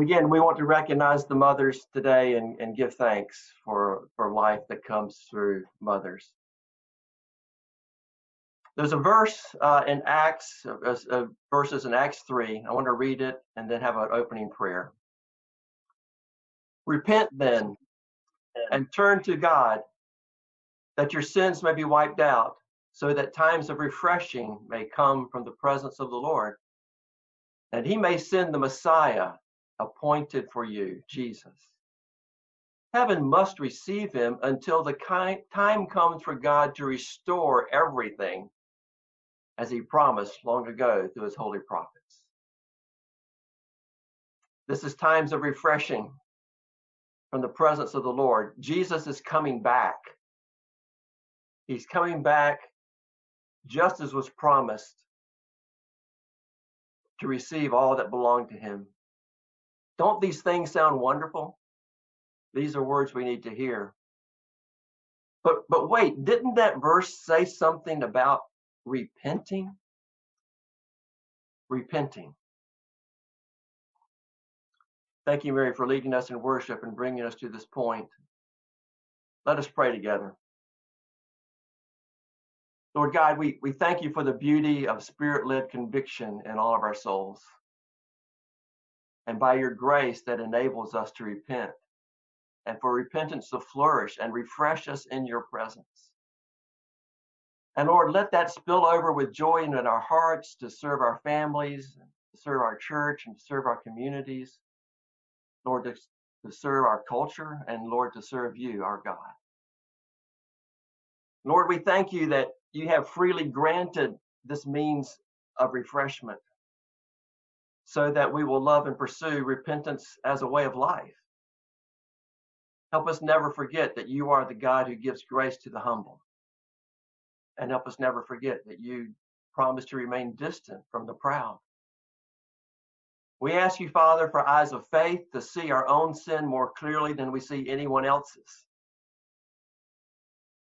Again, we want to recognize the mothers today and, and give thanks for, for life that comes through mothers. There's a verse uh, in Acts, uh, uh, verses in Acts 3. I want to read it and then have an opening prayer. Repent then and turn to God that your sins may be wiped out, so that times of refreshing may come from the presence of the Lord, and he may send the Messiah appointed for you, Jesus. Heaven must receive him until the time comes for God to restore everything as he promised long ago through his holy prophets. This is times of refreshing from the presence of the Lord. Jesus is coming back. He's coming back just as was promised to receive all that belonged to him. Don't these things sound wonderful? These are words we need to hear. But but wait, didn't that verse say something about repenting? Repenting. Thank you, Mary, for leading us in worship and bringing us to this point. Let us pray together. Lord God, we, we thank you for the beauty of spirit led conviction in all of our souls. And by your grace that enables us to repent and for repentance to flourish and refresh us in your presence. And Lord, let that spill over with joy in our hearts to serve our families, to serve our church, and to serve our communities. Lord, to, to serve our culture, and Lord, to serve you, our God. Lord, we thank you that you have freely granted this means of refreshment so that we will love and pursue repentance as a way of life. Help us never forget that you are the God who gives grace to the humble. And help us never forget that you promise to remain distant from the proud. We ask you, Father, for eyes of faith to see our own sin more clearly than we see anyone else's.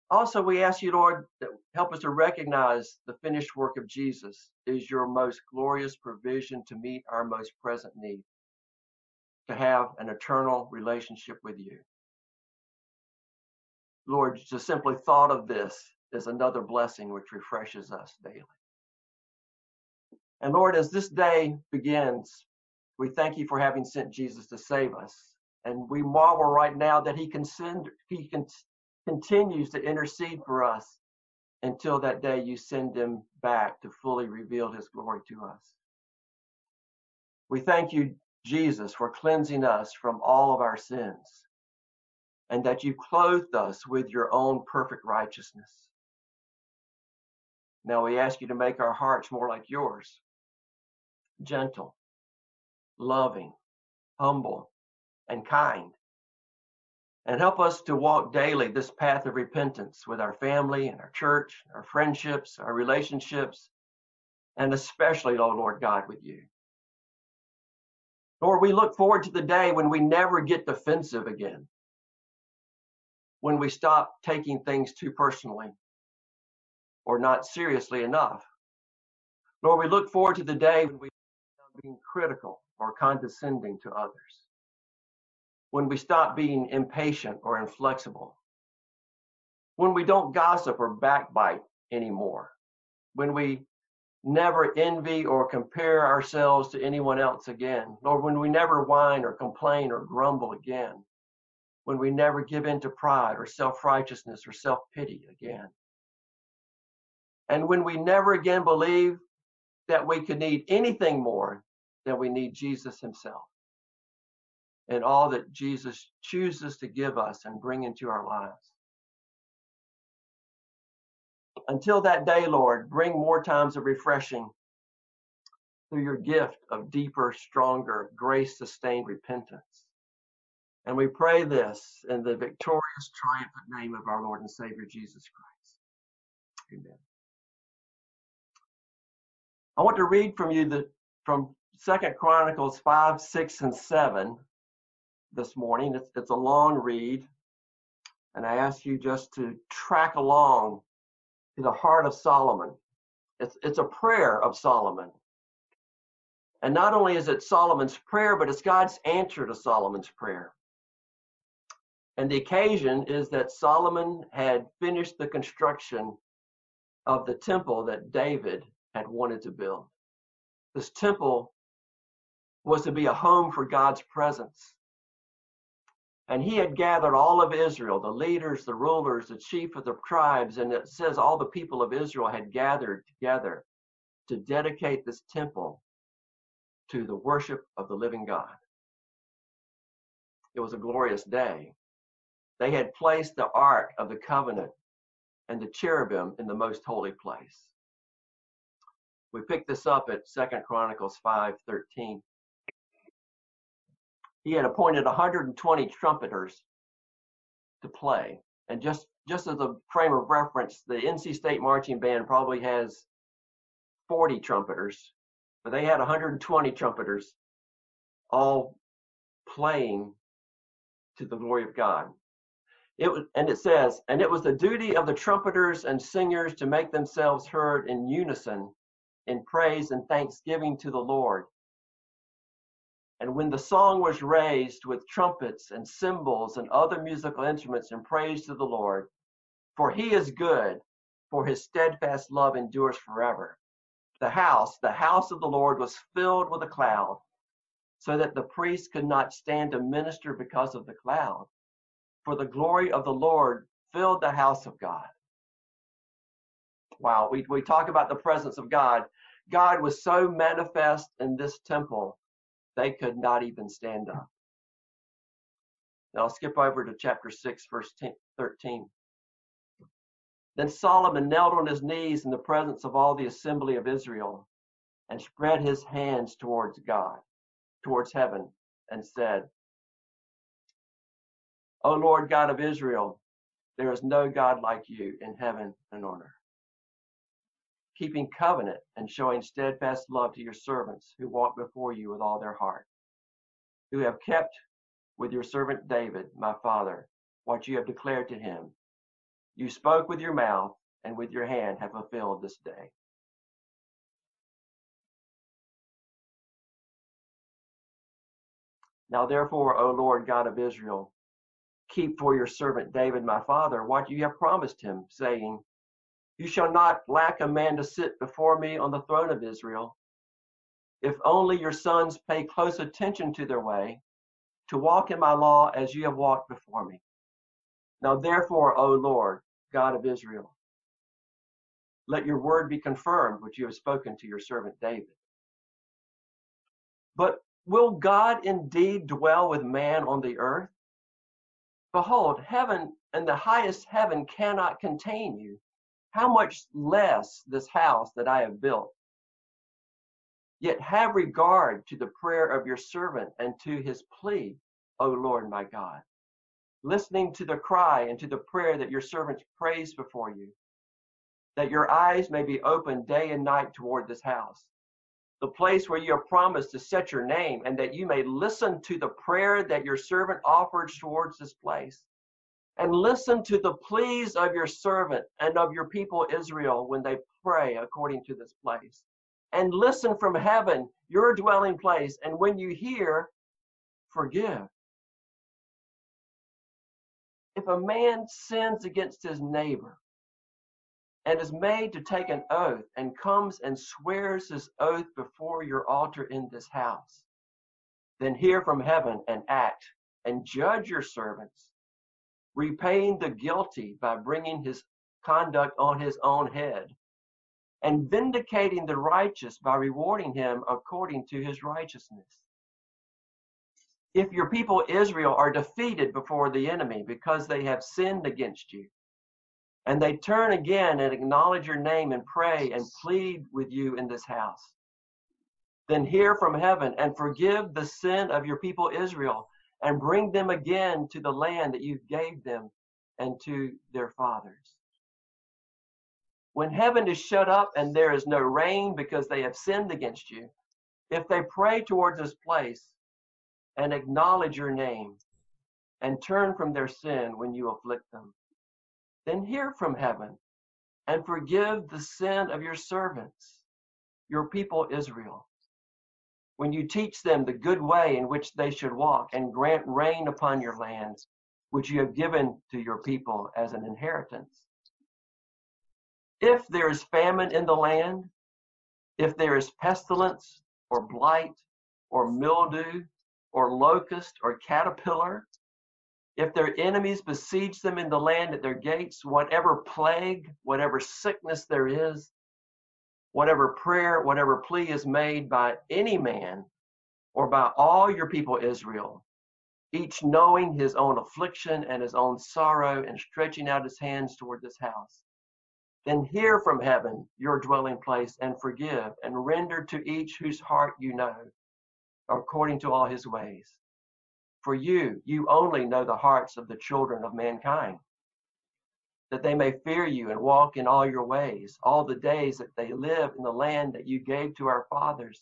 Also, we ask you, Lord, help us to recognize the finished work of Jesus is your most glorious provision to meet our most present need, to have an eternal relationship with you. Lord, just simply thought of this is another blessing which refreshes us daily. And Lord, as this day begins, we thank you for having sent Jesus to save us. And we marvel right now that he can send, he can continues to intercede for us until that day you send him back to fully reveal his glory to us. We thank you, Jesus, for cleansing us from all of our sins and that you clothed us with your own perfect righteousness. Now we ask you to make our hearts more like yours gentle, loving, humble, and kind and help us to walk daily this path of repentance with our family and our church, our friendships, our relationships, and especially, oh Lord God, with you. Lord, we look forward to the day when we never get defensive again, when we stop taking things too personally or not seriously enough. Lord, we look forward to the day when we stop being critical or condescending to others when we stop being impatient or inflexible, when we don't gossip or backbite anymore, when we never envy or compare ourselves to anyone else again, or when we never whine or complain or grumble again, when we never give in to pride or self righteousness or self pity again, and when we never again believe that we could need anything more than we need Jesus Himself and all that Jesus chooses to give us and bring into our lives. Until that day, Lord, bring more times of refreshing through your gift of deeper, stronger, grace sustained repentance. And we pray this in the victorious, triumphant name of our Lord and Savior Jesus Christ. Amen. I want to read from you the from Second Chronicles 5, 6, and 7 this morning. It's, it's a long read, and I ask you just to track along to the heart of Solomon. It's, it's a prayer of Solomon. And not only is it Solomon's prayer, but it's God's answer to Solomon's prayer. And the occasion is that Solomon had finished the construction of the temple that David had wanted to build. This temple was to be a home for God's presence. And he had gathered all of Israel, the leaders, the rulers, the chief of the tribes, and it says all the people of Israel had gathered together to dedicate this temple to the worship of the living God. It was a glorious day. They had placed the Ark of the Covenant and the cherubim in the most holy place. We pick this up at Second Chronicles 5:13. He had appointed 120 trumpeters to play. And just just as a frame of reference, the NC State marching band probably has 40 trumpeters, but they had 120 trumpeters all playing to the glory of God. It was, and it says, and it was the duty of the trumpeters and singers to make themselves heard in unison in praise and thanksgiving to the Lord. And when the song was raised with trumpets and cymbals and other musical instruments in praise to the Lord, for he is good, for his steadfast love endures forever. The house, the house of the Lord was filled with a cloud, so that the priest could not stand to minister because of the cloud. For the glory of the Lord filled the house of God. Wow, we, we talk about the presence of God. God was so manifest in this temple, they could not even stand up. Now I'll skip over to chapter 6, verse 10, 13. Then Solomon knelt on his knees in the presence of all the assembly of Israel and spread his hands towards God, towards heaven, and said, O Lord God of Israel, there is no God like you in heaven and on earth. Keeping covenant and showing steadfast love to your servants who walk before you with all their heart, who have kept with your servant David, my father, what you have declared to him. You spoke with your mouth and with your hand have fulfilled this day. Now, therefore, O Lord God of Israel, keep for your servant David, my father, what you have promised him, saying, You shall not lack a man to sit before me on the throne of Israel. If only your sons pay close attention to their way, to walk in my law as you have walked before me. Now, therefore, O Lord, God of Israel, let your word be confirmed, which you have spoken to your servant David. But will God indeed dwell with man on the earth? Behold, heaven and the highest heaven cannot contain you. How much less this house that I have built? Yet have regard to the prayer of your servant and to his plea, O Lord my God, listening to the cry and to the prayer that your servants prays before you, that your eyes may be open day and night toward this house the place where you have promised to set your name, and that you may listen to the prayer that your servant offers towards this place. And listen to the pleas of your servant and of your people Israel when they pray according to this place. And listen from heaven, your dwelling place, and when you hear, forgive. If a man sins against his neighbor, and is made to take an oath and comes and swears his oath before your altar in this house, then hear from heaven and act and judge your servants, repaying the guilty by bringing his conduct on his own head, and vindicating the righteous by rewarding him according to his righteousness. If your people Israel are defeated before the enemy because they have sinned against you, and they turn again and acknowledge your name and pray and plead with you in this house. Then hear from heaven and forgive the sin of your people Israel and bring them again to the land that you gave them and to their fathers. When heaven is shut up and there is no rain because they have sinned against you, if they pray towards this place and acknowledge your name and turn from their sin when you afflict them, then hear from heaven and forgive the sin of your servants, your people Israel, when you teach them the good way in which they should walk and grant rain upon your lands, which you have given to your people as an inheritance. If there is famine in the land, if there is pestilence or blight or mildew or locust or caterpillar, if their enemies besiege them in the land at their gates, whatever plague, whatever sickness there is, whatever prayer, whatever plea is made by any man or by all your people Israel, each knowing his own affliction and his own sorrow and stretching out his hands toward this house, then hear from heaven your dwelling place and forgive and render to each whose heart you know, according to all his ways. For you, you only know the hearts of the children of mankind that they may fear you and walk in all your ways all the days that they live in the land that you gave to our fathers.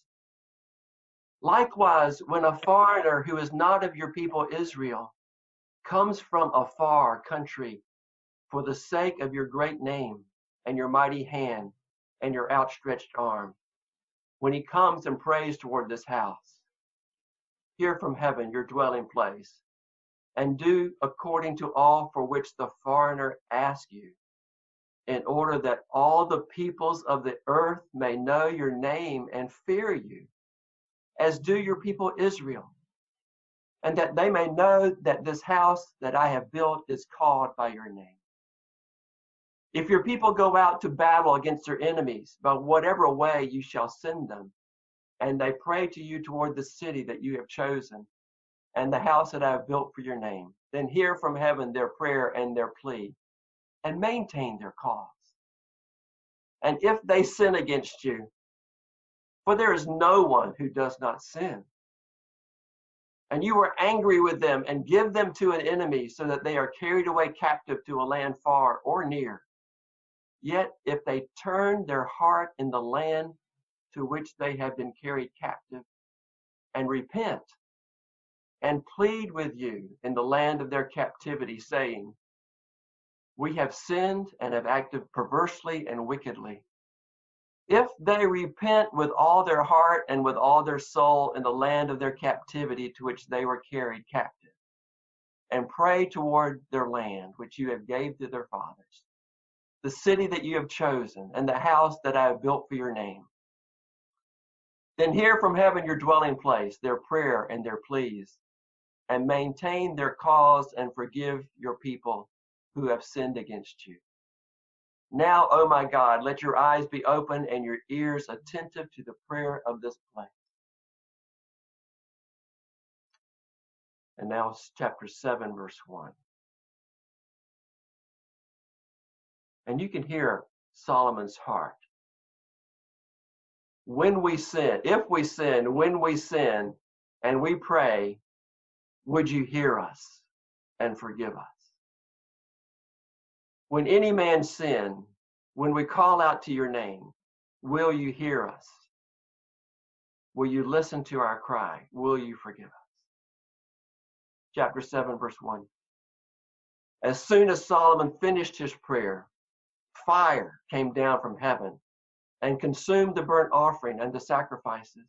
Likewise, when a foreigner who is not of your people Israel comes from a far country for the sake of your great name and your mighty hand and your outstretched arm, when he comes and prays toward this house, hear from heaven your dwelling place and do according to all for which the foreigner asks you, in order that all the peoples of the earth may know your name and fear you, as do your people Israel, and that they may know that this house that I have built is called by your name. If your people go out to battle against their enemies, by whatever way you shall send them, and they pray to you toward the city that you have chosen, and the house that I have built for your name. Then hear from heaven their prayer and their plea, and maintain their cause. And if they sin against you, for there is no one who does not sin, and you are angry with them and give them to an enemy so that they are carried away captive to a land far or near. Yet if they turn their heart in the land to which they have been carried captive and repent and plead with you in the land of their captivity, saying, We have sinned and have acted perversely and wickedly. If they repent with all their heart and with all their soul in the land of their captivity to which they were carried captive, and pray toward their land which you have gave to their fathers, the city that you have chosen, and the house that I have built for your name, then hear from heaven your dwelling place, their prayer and their pleas and maintain their cause and forgive your people who have sinned against you. Now, O oh my God, let your eyes be open and your ears attentive to the prayer of this place. And now, chapter 7, verse 1. And you can hear Solomon's heart. When we sin, if we sin, when we sin, and we pray, would you hear us and forgive us? When any man sin, when we call out to your name, will you hear us? Will you listen to our cry? Will you forgive us? Chapter 7, verse 1. As soon as Solomon finished his prayer, fire came down from heaven and consumed the burnt offering and the sacrifices,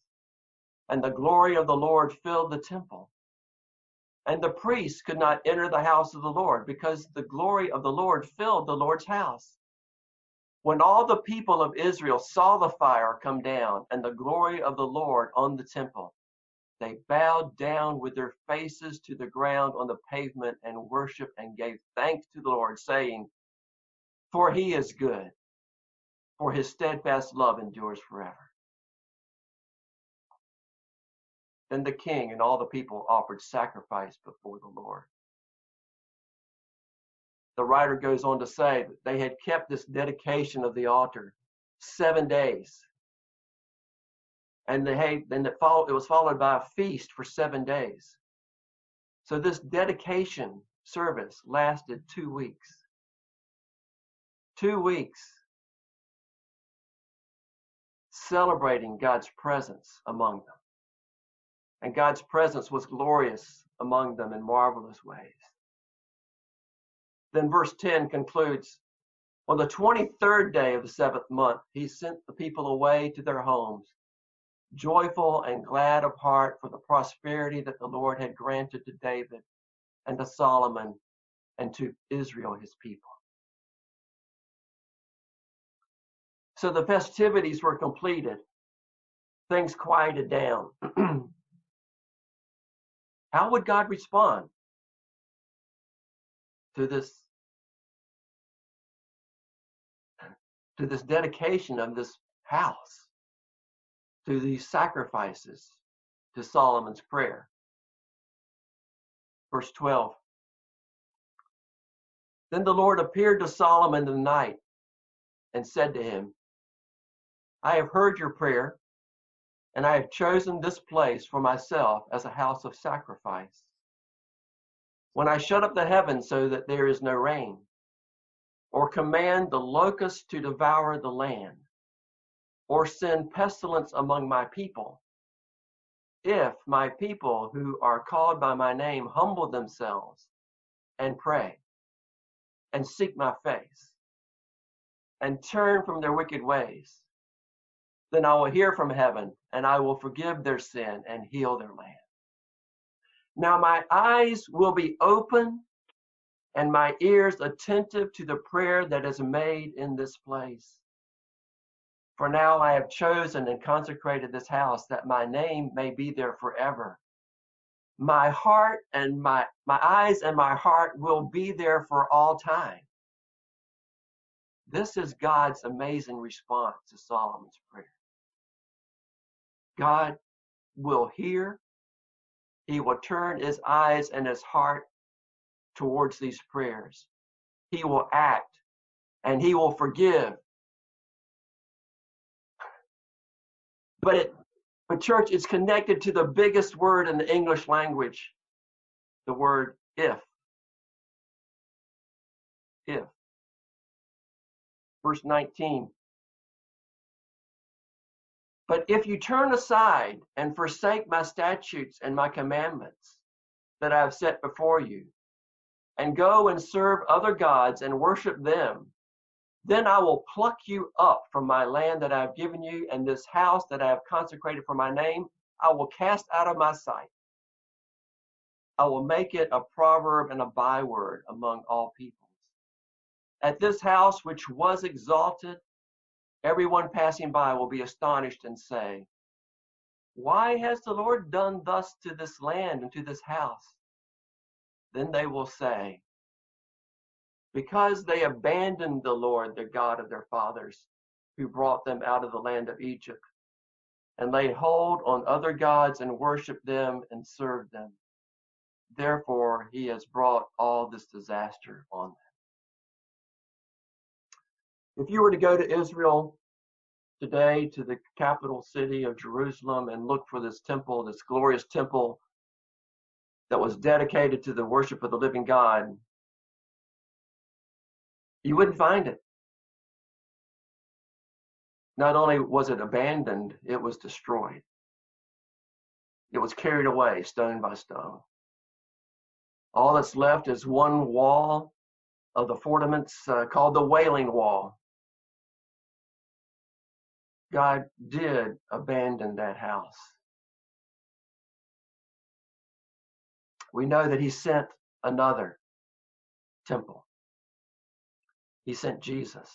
and the glory of the Lord filled the temple. And the priests could not enter the house of the Lord because the glory of the Lord filled the Lord's house. When all the people of Israel saw the fire come down and the glory of the Lord on the temple, they bowed down with their faces to the ground on the pavement and worshiped and gave thanks to the Lord, saying, For he is good, for his steadfast love endures forever. Then the king and all the people offered sacrifice before the Lord. The writer goes on to say that they had kept this dedication of the altar seven days. And they had, then it, followed, it was followed by a feast for seven days. So this dedication service lasted two weeks. Two weeks celebrating God's presence among them and God's presence was glorious among them in marvelous ways. Then verse 10 concludes On the 23rd day of the seventh month, he sent the people away to their homes, joyful and glad of heart for the prosperity that the Lord had granted to David and to Solomon and to Israel, his people. So the festivities were completed. Things quieted down. How would God respond to this to this dedication of this house, to these sacrifices, to Solomon's prayer? Verse 12. Then the Lord appeared to Solomon in the night and said to him, I have heard your prayer, and I have chosen this place for myself as a house of sacrifice. When I shut up the heavens so that there is no rain, or command the locusts to devour the land, or send pestilence among my people, if my people who are called by my name humble themselves and pray and seek my face and turn from their wicked ways, then I will hear from heaven and I will forgive their sin and heal their land. Now my eyes will be open and my ears attentive to the prayer that is made in this place. For now I have chosen and consecrated this house that my name may be there forever. My heart and my, my eyes and my heart will be there for all time. This is God's amazing response to Solomon's prayer. God will hear. He will turn his eyes and his heart towards these prayers. He will act and he will forgive. But it but church is connected to the biggest word in the English language, the word if. If. Verse 19. But if you turn aside and forsake my statutes and my commandments that I have set before you, and go and serve other gods and worship them, then I will pluck you up from my land that I have given you, and this house that I have consecrated for my name, I will cast out of my sight. I will make it a proverb and a byword among all peoples. At this house which was exalted, Everyone passing by will be astonished and say, Why has the Lord done thus to this land and to this house? Then they will say, Because they abandoned the Lord, the God of their fathers, who brought them out of the land of Egypt, and laid hold on other gods and worshiped them and served them. Therefore, he has brought all this disaster on them. If you were to go to Israel today, to the capital city of Jerusalem, and look for this temple, this glorious temple that was dedicated to the worship of the living God, you wouldn't find it. Not only was it abandoned, it was destroyed. It was carried away stone by stone. All that's left is one wall of the fortifications uh, called the Wailing Wall. God did abandon that house. We know that He sent another temple. He sent Jesus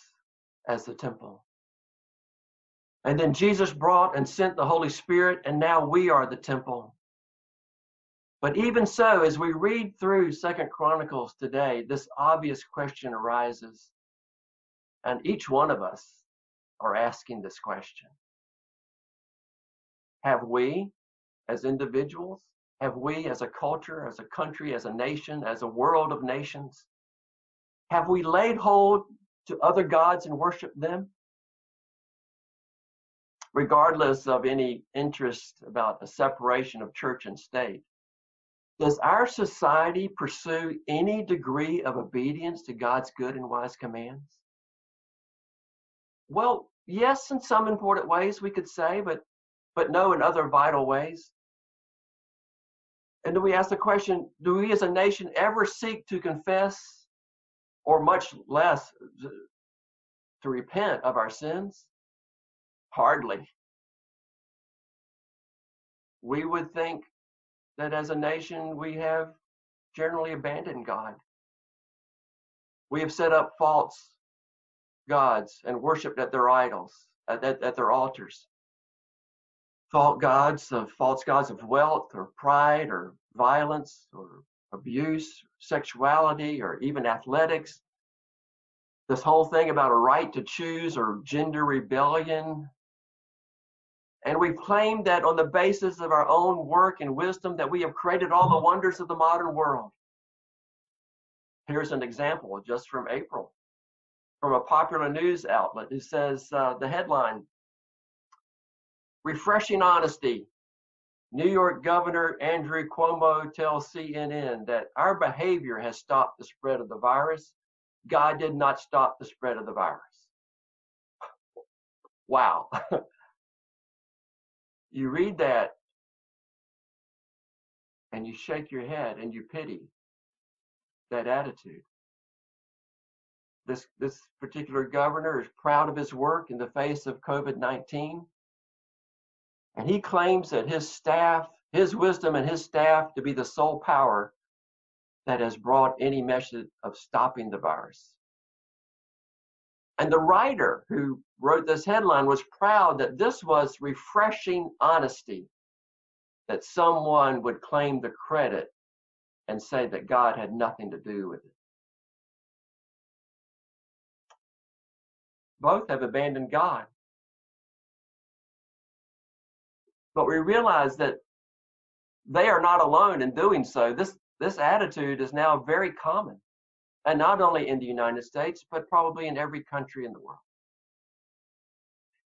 as the temple. And then Jesus brought and sent the Holy Spirit, and now we are the temple. But even so, as we read through Second Chronicles today, this obvious question arises. And each one of us are asking this question. Have we, as individuals, have we as a culture, as a country, as a nation, as a world of nations, have we laid hold to other gods and worshiped them? Regardless of any interest about the separation of church and state, does our society pursue any degree of obedience to God's good and wise commands? Well, yes, in some important ways we could say, but but no in other vital ways. And do we ask the question, do we as a nation ever seek to confess or much less to repent of our sins? Hardly. we would think that as a nation we have generally abandoned God. We have set up false gods and worshiped at their idols, at, at, at their altars. False gods of false gods of wealth or pride or violence or abuse, sexuality, or even athletics. This whole thing about a right to choose or gender rebellion. And we've claimed that on the basis of our own work and wisdom that we have created all the wonders of the modern world. Here's an example just from April from a popular news outlet who says uh, the headline Refreshing Honesty. New York Governor Andrew Cuomo tells CNN that our behavior has stopped the spread of the virus. God did not stop the spread of the virus. Wow. you read that and you shake your head and you pity that attitude. This, this particular governor is proud of his work in the face of COVID 19. And he claims that his staff, his wisdom and his staff to be the sole power that has brought any message of stopping the virus. And the writer who wrote this headline was proud that this was refreshing honesty, that someone would claim the credit and say that God had nothing to do with it. Both have abandoned God. But we realize that they are not alone in doing so. This, this attitude is now very common, and not only in the United States, but probably in every country in the world.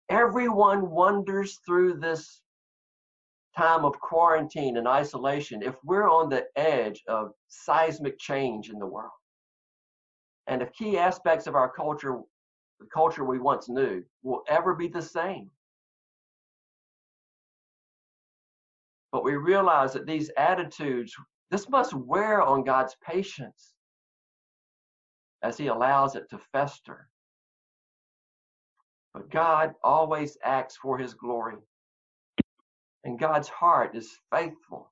Everyone wonders through this time of quarantine and isolation if we're on the edge of seismic change in the world. And if key aspects of our culture, the culture we once knew, will ever be the same. But we realize that these attitudes, this must wear on God's patience as He allows it to fester. But God always acts for His glory. And God's heart is faithful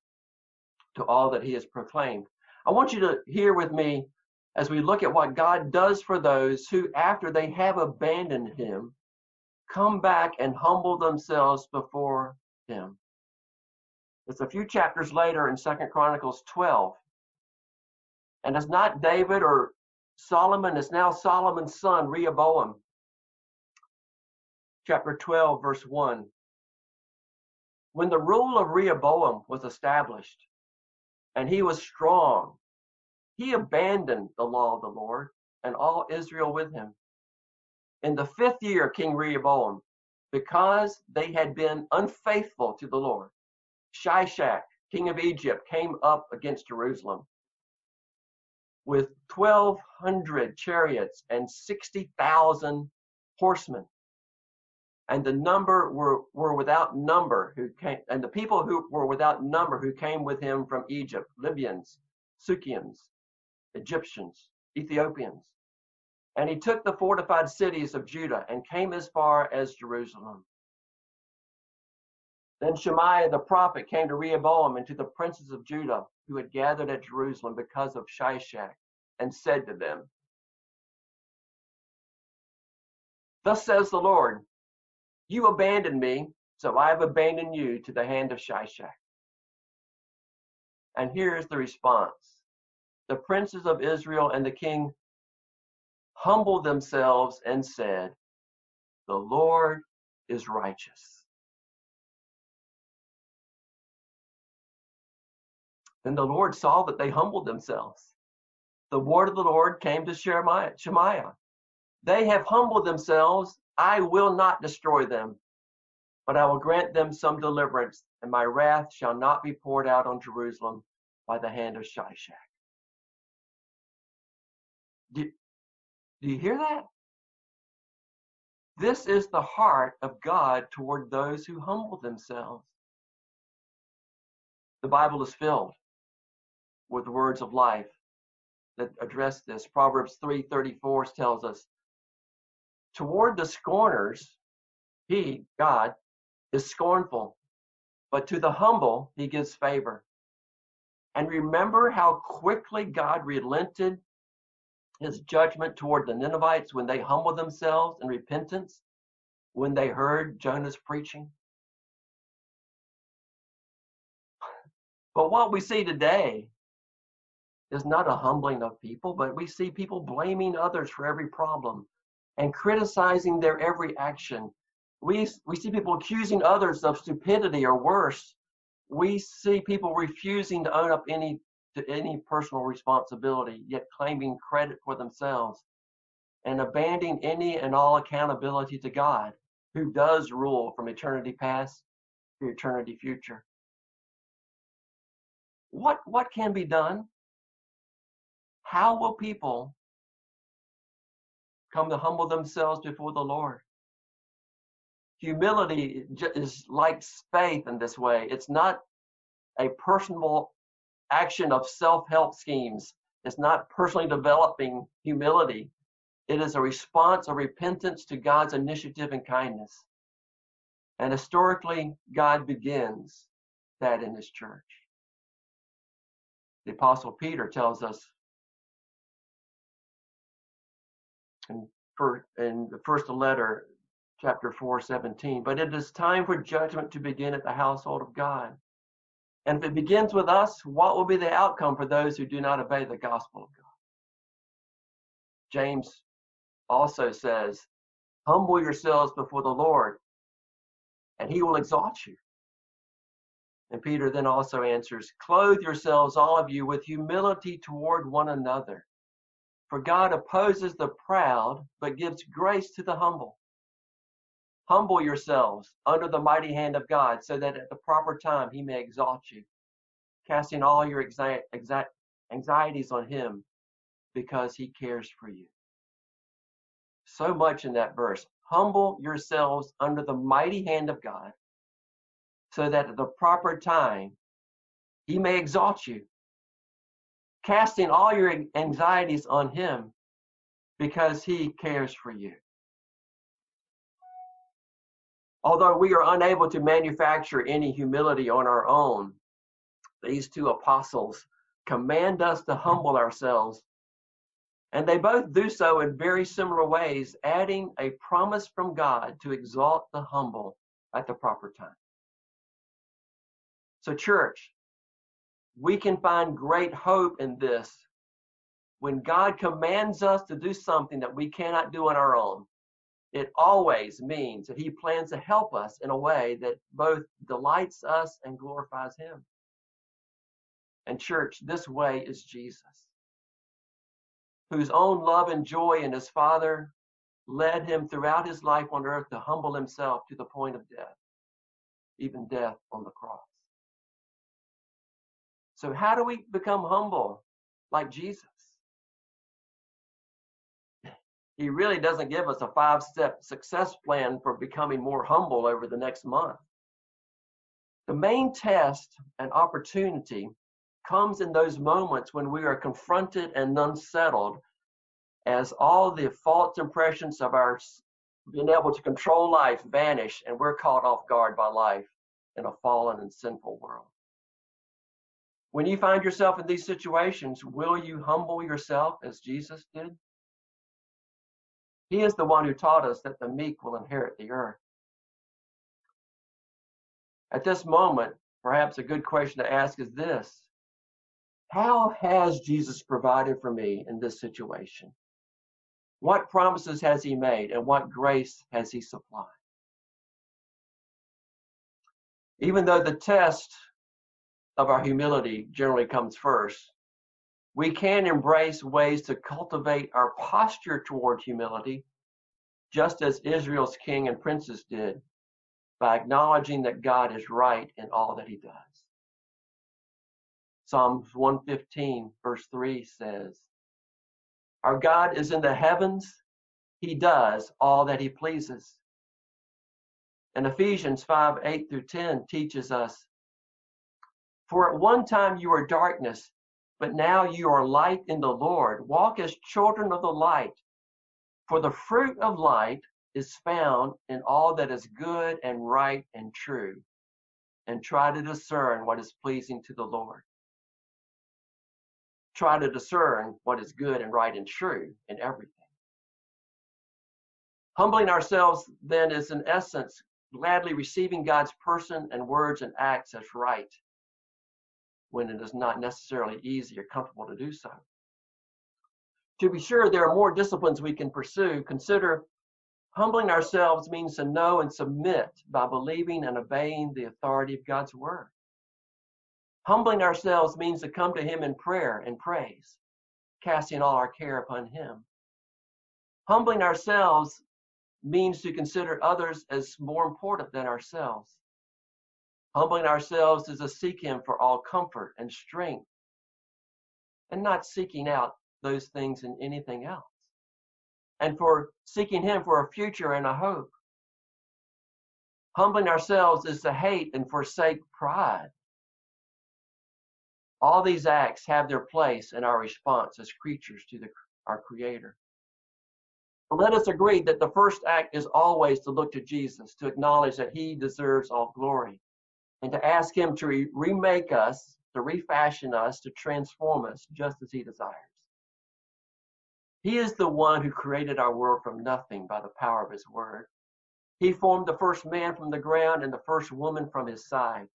to all that He has proclaimed. I want you to hear with me as we look at what God does for those who, after they have abandoned Him, come back and humble themselves before Him. It's a few chapters later in Second Chronicles 12. And it's not David or Solomon, it's now Solomon's son, Rehoboam. Chapter 12, verse 1. When the rule of Rehoboam was established and he was strong, he abandoned the law of the Lord and all Israel with him. In the fifth year King Rehoboam, because they had been unfaithful to the Lord, Shishak, king of Egypt, came up against Jerusalem with 1,200 chariots and 60,000 horsemen and the number were, were without number who came, and the people who were without number who came with him from Egypt, Libyans, Sukkians, Egyptians, Ethiopians. And he took the fortified cities of Judah and came as far as Jerusalem. Then Shemaiah the prophet came to Rehoboam and to the princes of Judah who had gathered at Jerusalem because of Shishak and said to them, Thus says the Lord, you abandoned me, so I have abandoned you to the hand of Shishak. And here's the response the princes of Israel and the king humbled themselves and said, The Lord is righteous. Then the Lord saw that they humbled themselves. The word of the Lord came to Shemaiah. They have humbled themselves I will not destroy them, but I will grant them some deliverance, and my wrath shall not be poured out on Jerusalem by the hand of Shishak. Do, do you hear that? This is the heart of God toward those who humble themselves. The Bible is filled with words of life that address this. Proverbs 3:34 tells us, Toward the scorners, he, God, is scornful, but to the humble he gives favor. And remember how quickly God relented his judgment toward the Ninevites when they humbled themselves in repentance, when they heard Jonah's preaching. But what we see today is not a humbling of people, but we see people blaming others for every problem and criticizing their every action. We, we see people accusing others of stupidity or worse. We see people refusing to own up any to any personal responsibility, yet claiming credit for themselves and abandoning any and all accountability to God, who does rule from eternity past to eternity future. What what can be done? How will people come to humble themselves before the Lord? Humility is like faith in this way. It's not a personal action of self-help schemes. It's not personally developing humility. It is a response of repentance to God's initiative and kindness. And historically, God begins that in his church. The apostle Peter tells us in, in the first letter, chapter 4, 17, but it is time for judgment to begin at the household of God. And if it begins with us, what will be the outcome for those who do not obey the gospel of God? James also says, Humble yourselves before the Lord, and he will exalt you. And Peter then also answers, Clothe yourselves, all of you, with humility toward one another. For God opposes the proud, but gives grace to the humble. Humble yourselves under the mighty hand of God, so that at the proper time he may exalt you, casting all your anxieties on him because he cares for you. So much in that verse. Humble yourselves under the mighty hand of God, so that at the proper time he may exalt you, casting all your anxieties on him because he cares for you. Although we are unable to manufacture any humility on our own, these two apostles command us to humble ourselves. And they both do so in very similar ways, adding a promise from God to exalt the humble at the proper time. So, church, we can find great hope in this. When God commands us to do something that we cannot do on our own, it always means that he plans to help us in a way that both delights us and glorifies him. And, church, this way is Jesus, whose own love and joy in his Father led him throughout his life on earth to humble himself to the point of death, even death on the cross. So, how do we become humble like Jesus? He really doesn't give us a five step success plan for becoming more humble over the next month. The main test and opportunity comes in those moments when we are confronted and unsettled as all the false impressions of our being able to control life vanish and we're caught off guard by life in a fallen and sinful world. When you find yourself in these situations, will you humble yourself as Jesus did? He is the one who taught us that the meek will inherit the earth. At this moment, perhaps a good question to ask is this How has Jesus provided for me in this situation? What promises has he made and what grace has he supplied? Even though the test of our humility generally comes first, we can embrace ways to cultivate our posture toward humility, just as Israel's king and princes did, by acknowledging that God is right in all that he does. Psalms 115, verse 3 says, Our God is in the heavens, he does all that he pleases. And Ephesians 5, 8 through 10 teaches us, For at one time you were darkness, but now you are light in the Lord. Walk as children of the light. For the fruit of light is found in all that is good and right and true, and try to discern what is pleasing to the Lord. Try to discern what is good and right and true in everything. Humbling ourselves then is in essence gladly receiving God's person and words and acts as right when it is not necessarily easy or comfortable to do so. To be sure, there are more disciplines we can pursue. Consider humbling ourselves means to know and submit by believing and obeying the authority of God's word. Humbling ourselves means to come to Him in prayer and praise, casting all our care upon Him. Humbling ourselves means to consider others as more important than ourselves. Humbling ourselves is to seek Him for all comfort and strength, and not seeking out those things in anything else. And for seeking Him for a future and a hope. Humbling ourselves is to hate and forsake pride. All these acts have their place in our response as creatures to the, our Creator. Let us agree that the first act is always to look to Jesus, to acknowledge that He deserves all glory, and to ask Him to re- remake us, to refashion us, to transform us just as He desires. He is the one who created our world from nothing by the power of His Word. He formed the first man from the ground and the first woman from his side.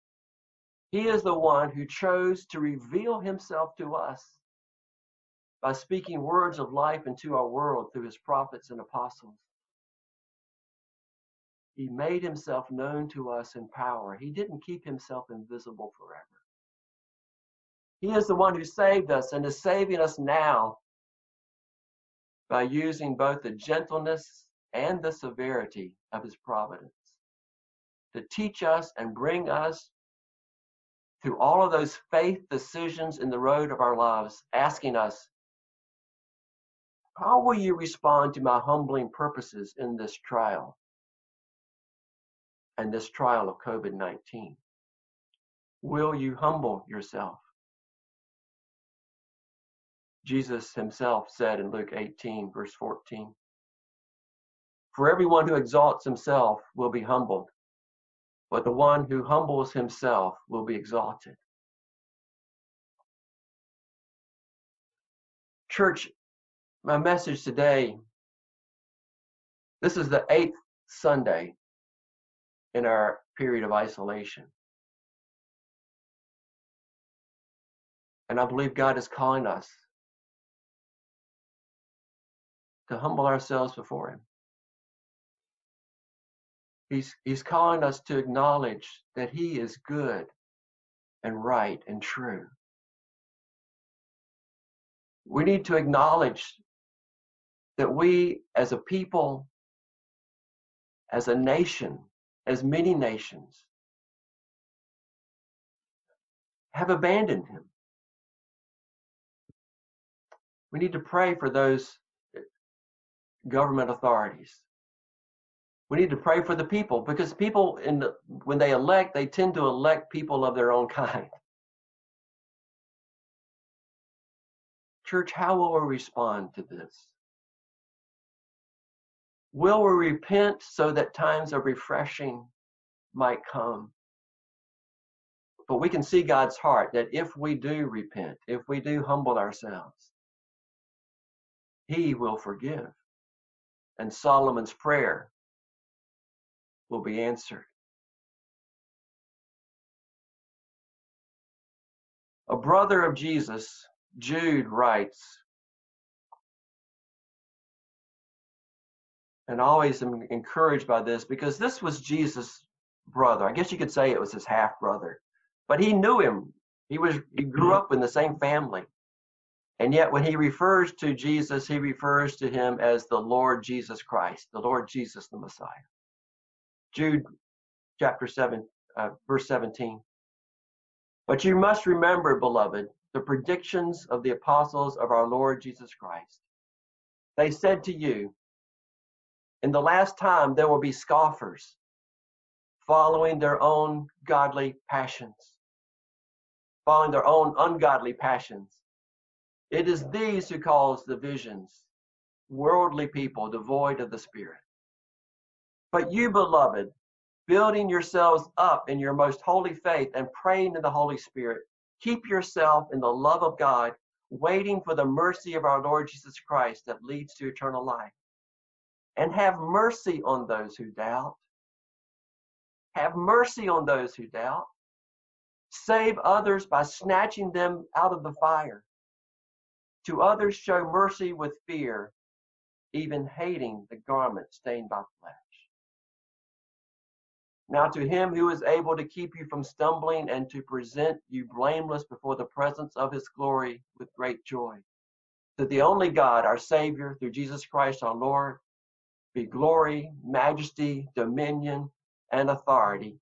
He is the one who chose to reveal Himself to us by speaking words of life into our world through His prophets and apostles. He made himself known to us in power. He didn't keep himself invisible forever. He is the one who saved us and is saving us now by using both the gentleness and the severity of his providence to teach us and bring us through all of those faith decisions in the road of our lives, asking us, How will you respond to my humbling purposes in this trial? And this trial of COVID 19? Will you humble yourself? Jesus himself said in Luke 18, verse 14, For everyone who exalts himself will be humbled, but the one who humbles himself will be exalted. Church, my message today this is the eighth Sunday in our period of isolation. And I believe God is calling us to humble ourselves before Him. He's, he's calling us to acknowledge that He is good and right and true. We need to acknowledge that we, as a people, as a nation, as many nations have abandoned him. We need to pray for those uh, government authorities. We need to pray for the people because people in the, when they elect, they tend to elect people of their own kind. Church, how will we respond to this? Will we repent so that times of refreshing might come? But we can see God's heart that if we do repent, if we do humble ourselves, He will forgive. And Solomon's prayer will be answered. A brother of Jesus, Jude, writes and always am encouraged by this because this was Jesus' brother. I guess you could say it was his half brother, but he knew him. He was he grew up in the same family, and yet when he refers to Jesus, he refers to him as the Lord Jesus Christ, the Lord Jesus the Messiah. Jude, chapter seven, uh, verse seventeen. But you must remember, beloved, the predictions of the apostles of our Lord Jesus Christ. They said to you, in the last time, there will be scoffers following their own godly passions, following their own ungodly passions. It is these who cause divisions, worldly people devoid of the Spirit. But you, beloved, building yourselves up in your most holy faith and praying in the Holy Spirit. Keep yourself in the love of God, waiting for the mercy of our Lord Jesus Christ that leads to eternal life. And have mercy on those who doubt. Have mercy on those who doubt. Save others by snatching them out of the fire. To others, show mercy with fear, even hating the garment stained by flesh. Now, to him who is able to keep you from stumbling and to present you blameless before the presence of his glory with great joy. To the only God, our Savior, through Jesus Christ our Lord, be glory, majesty, dominion, and authority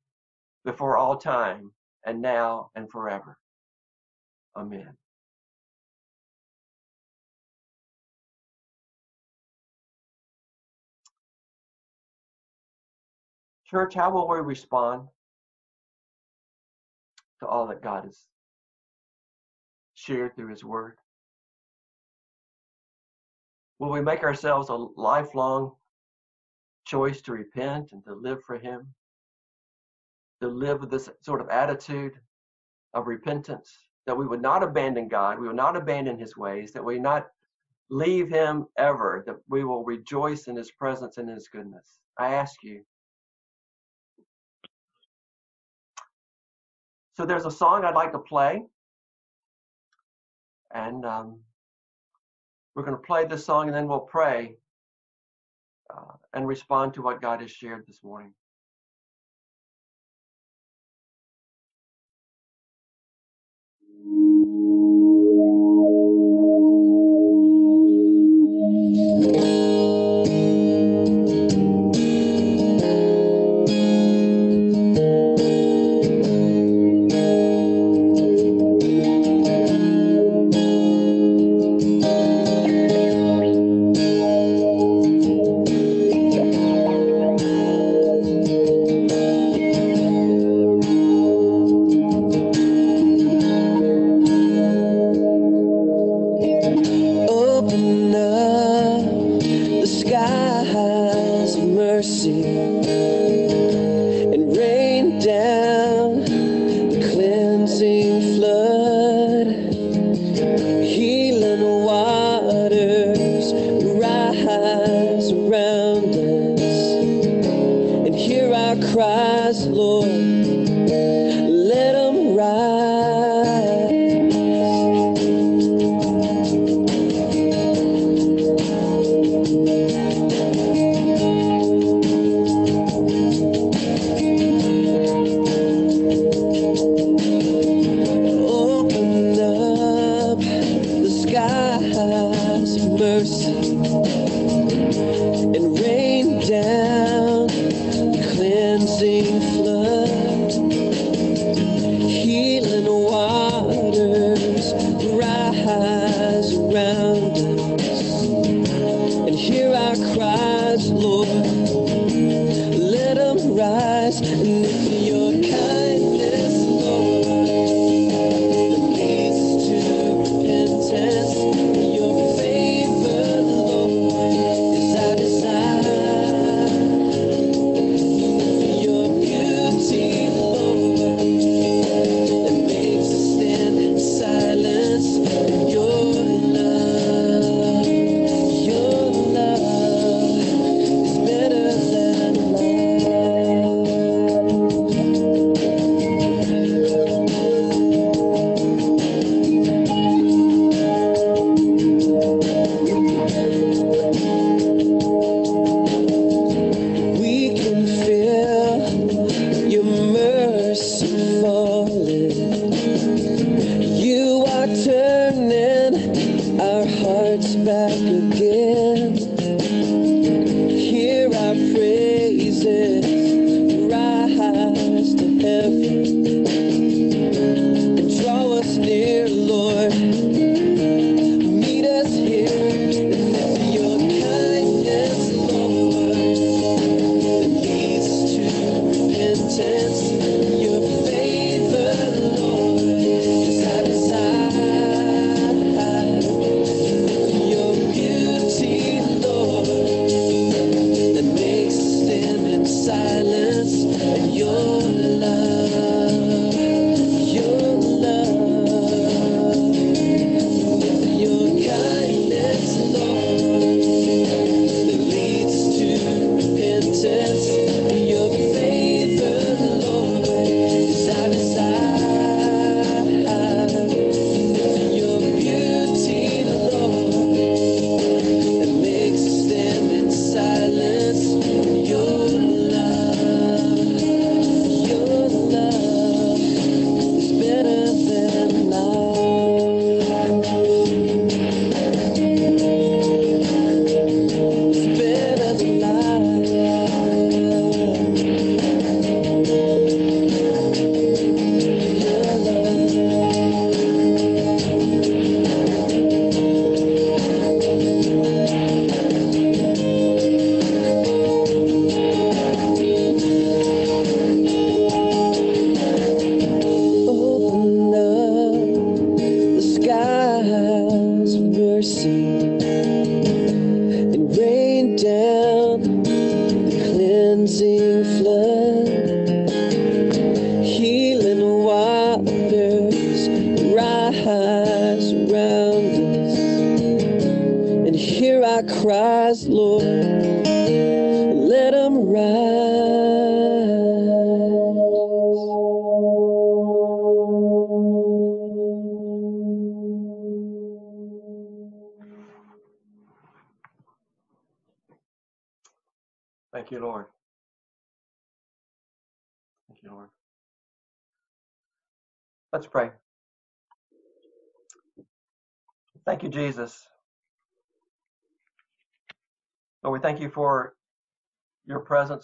before all time and now and forever. Amen. Church, how will we respond to all that God has shared through His Word? Will we make ourselves a lifelong choice to repent and to live for Him? To live with this sort of attitude of repentance, that we would not abandon God, we would not abandon His ways, that we not leave Him ever, that we will rejoice in His presence and His goodness. I ask you, So there's a song I'd like to play. And um, we're going to play this song and then we'll pray uh, and respond to what God has shared this morning. Your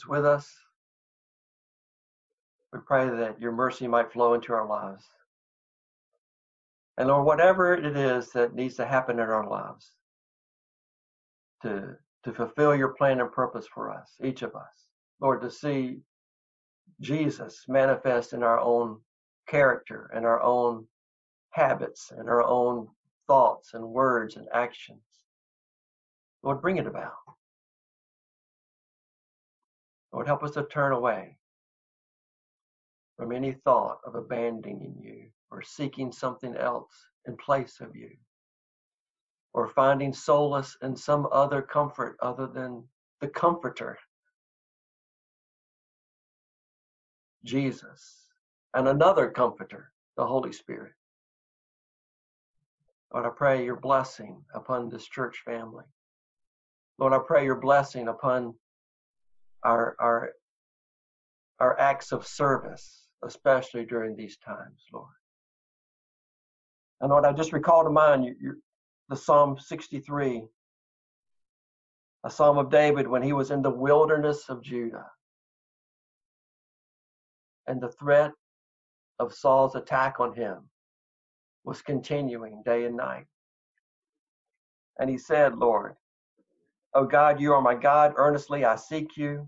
with us. We pray that your mercy might flow into our lives. And Lord, whatever it is that needs to happen in our lives to, to fulfill your plan and purpose for us, each of us, Lord, to see Jesus manifest in our own character and our own habits and our own thoughts and words and actions. Lord, bring it about. Lord, help us to turn away from any thought of abandoning you or seeking something else in place of you or finding solace in some other comfort other than the comforter, Jesus, and another comforter, the Holy Spirit. Lord, I pray your blessing upon this church family. Lord, I pray your blessing upon our our our acts of service, especially during these times, Lord. And Lord, I just recall to mind you, you, the Psalm 63, a psalm of David when he was in the wilderness of Judah. And the threat of Saul's attack on him was continuing day and night. And he said, Lord, O God, you are my God. Earnestly I seek you.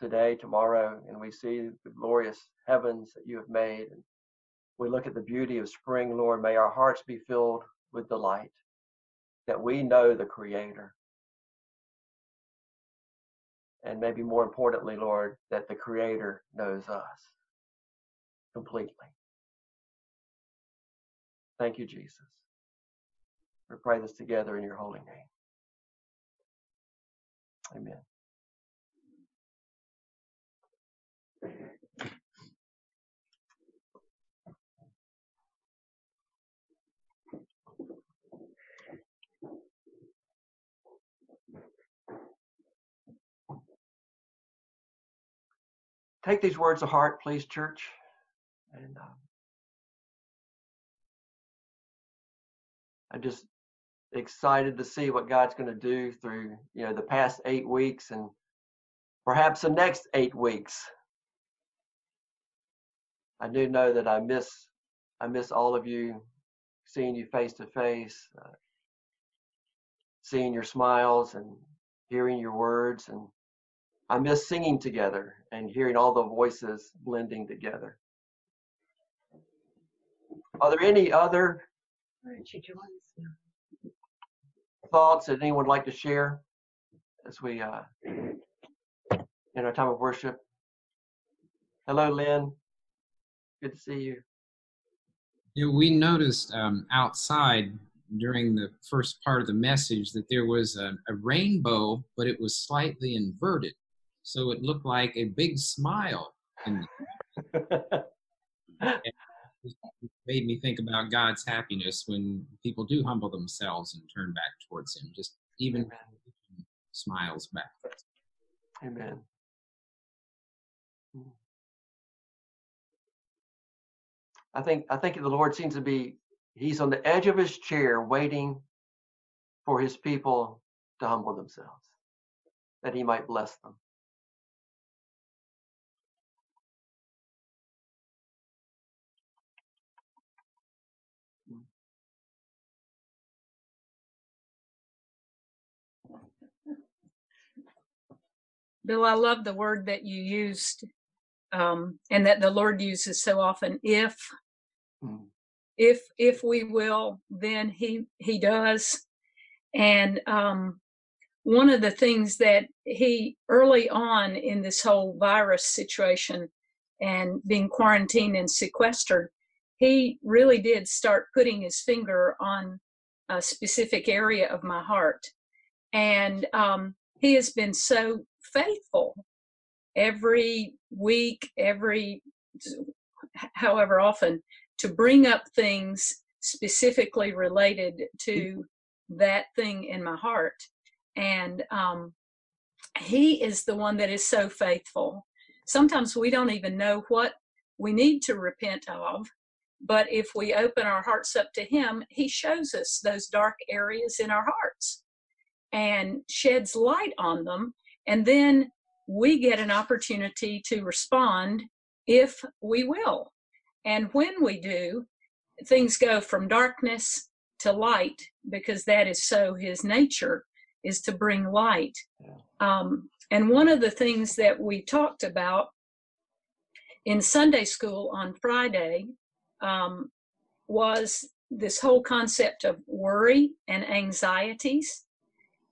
today, tomorrow, and we see the glorious heavens that you have made, and we look at the beauty of spring, Lord, may our hearts be filled with delight that we know the Creator. And maybe more importantly, Lord, that the Creator knows us completely. Thank you, Jesus. We pray this together in your holy name. Amen. Take these words to heart, please, church. And um, I'm just excited to see what God's going to do through you know the past eight weeks and perhaps the next eight weeks. I do know that I miss I miss all of you, seeing you face to face, seeing your smiles and hearing your words, and I miss singing together and hearing all the voices blending together. Are there any other thoughts that anyone would like to share as we uh, in our time of worship? Hello, Lynn. Good to see you. Yeah, we noticed um, outside during the first part of the message that there was a, a rainbow, but it was slightly inverted. So it looked like a big smile. Made me think about God's happiness when people do humble themselves and turn back towards Him. Just even Amen. smiles back. Amen. Mm. I think I think the Lord seems to be He's on the edge of his chair waiting for his people to humble themselves, that he might bless them. Bill, I love the word that you used um, and that the Lord uses so often. If, Mm. if, if we will, then he, he does. And um, one of the things that he early on in this whole virus situation and being quarantined and sequestered, he really did start putting his finger on a specific area of my heart. And um, he has been so faithful every week, every however often, to bring up things specifically related to that thing in my heart. And um, he is the one that is so faithful. Sometimes we don't even know what we need to repent of, but if we open our hearts up to him, he shows us those dark areas in our hearts and sheds light on them. And then we get an opportunity to respond if we will. And when we do, things go from darkness to light because that is so his nature is to bring light. Um, and one of the things that we talked about in Sunday school on Friday um, was this whole concept of worry and anxieties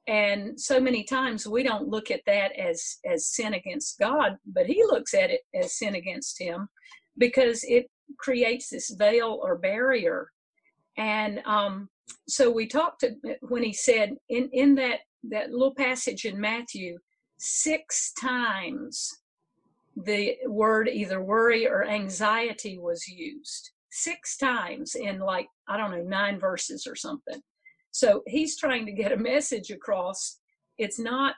and so many times we don't look at that as as sin against god but he looks at it as sin against him because it creates this veil or barrier. And um so we talked to, when he said in in that that little passage in matthew six times the word either worry or anxiety was used. Six times in like i don't know nine verses or something so he's trying to get a message across. It's not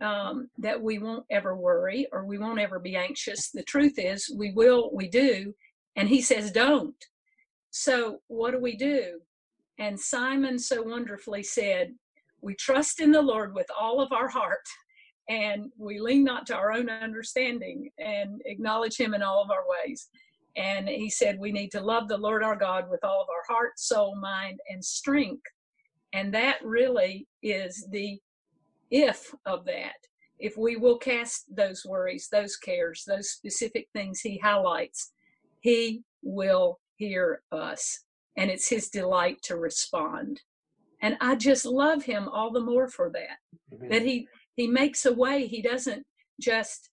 um, that we won't ever worry or we won't ever be anxious. The truth is, we will, we do. And he says, don't. So what do we do? And Simon so wonderfully said, We trust in the Lord with all of our heart and we lean not to our own understanding and acknowledge him in all of our ways. And he said, We need to love the Lord our God with all of our heart, soul, mind, and strength. And that really is the if of that. If we will cast those worries, those cares, those specific things he highlights, he will hear us. And it's his delight to respond. And I just love him all the more for that. Amen. That he he makes a way. He doesn't just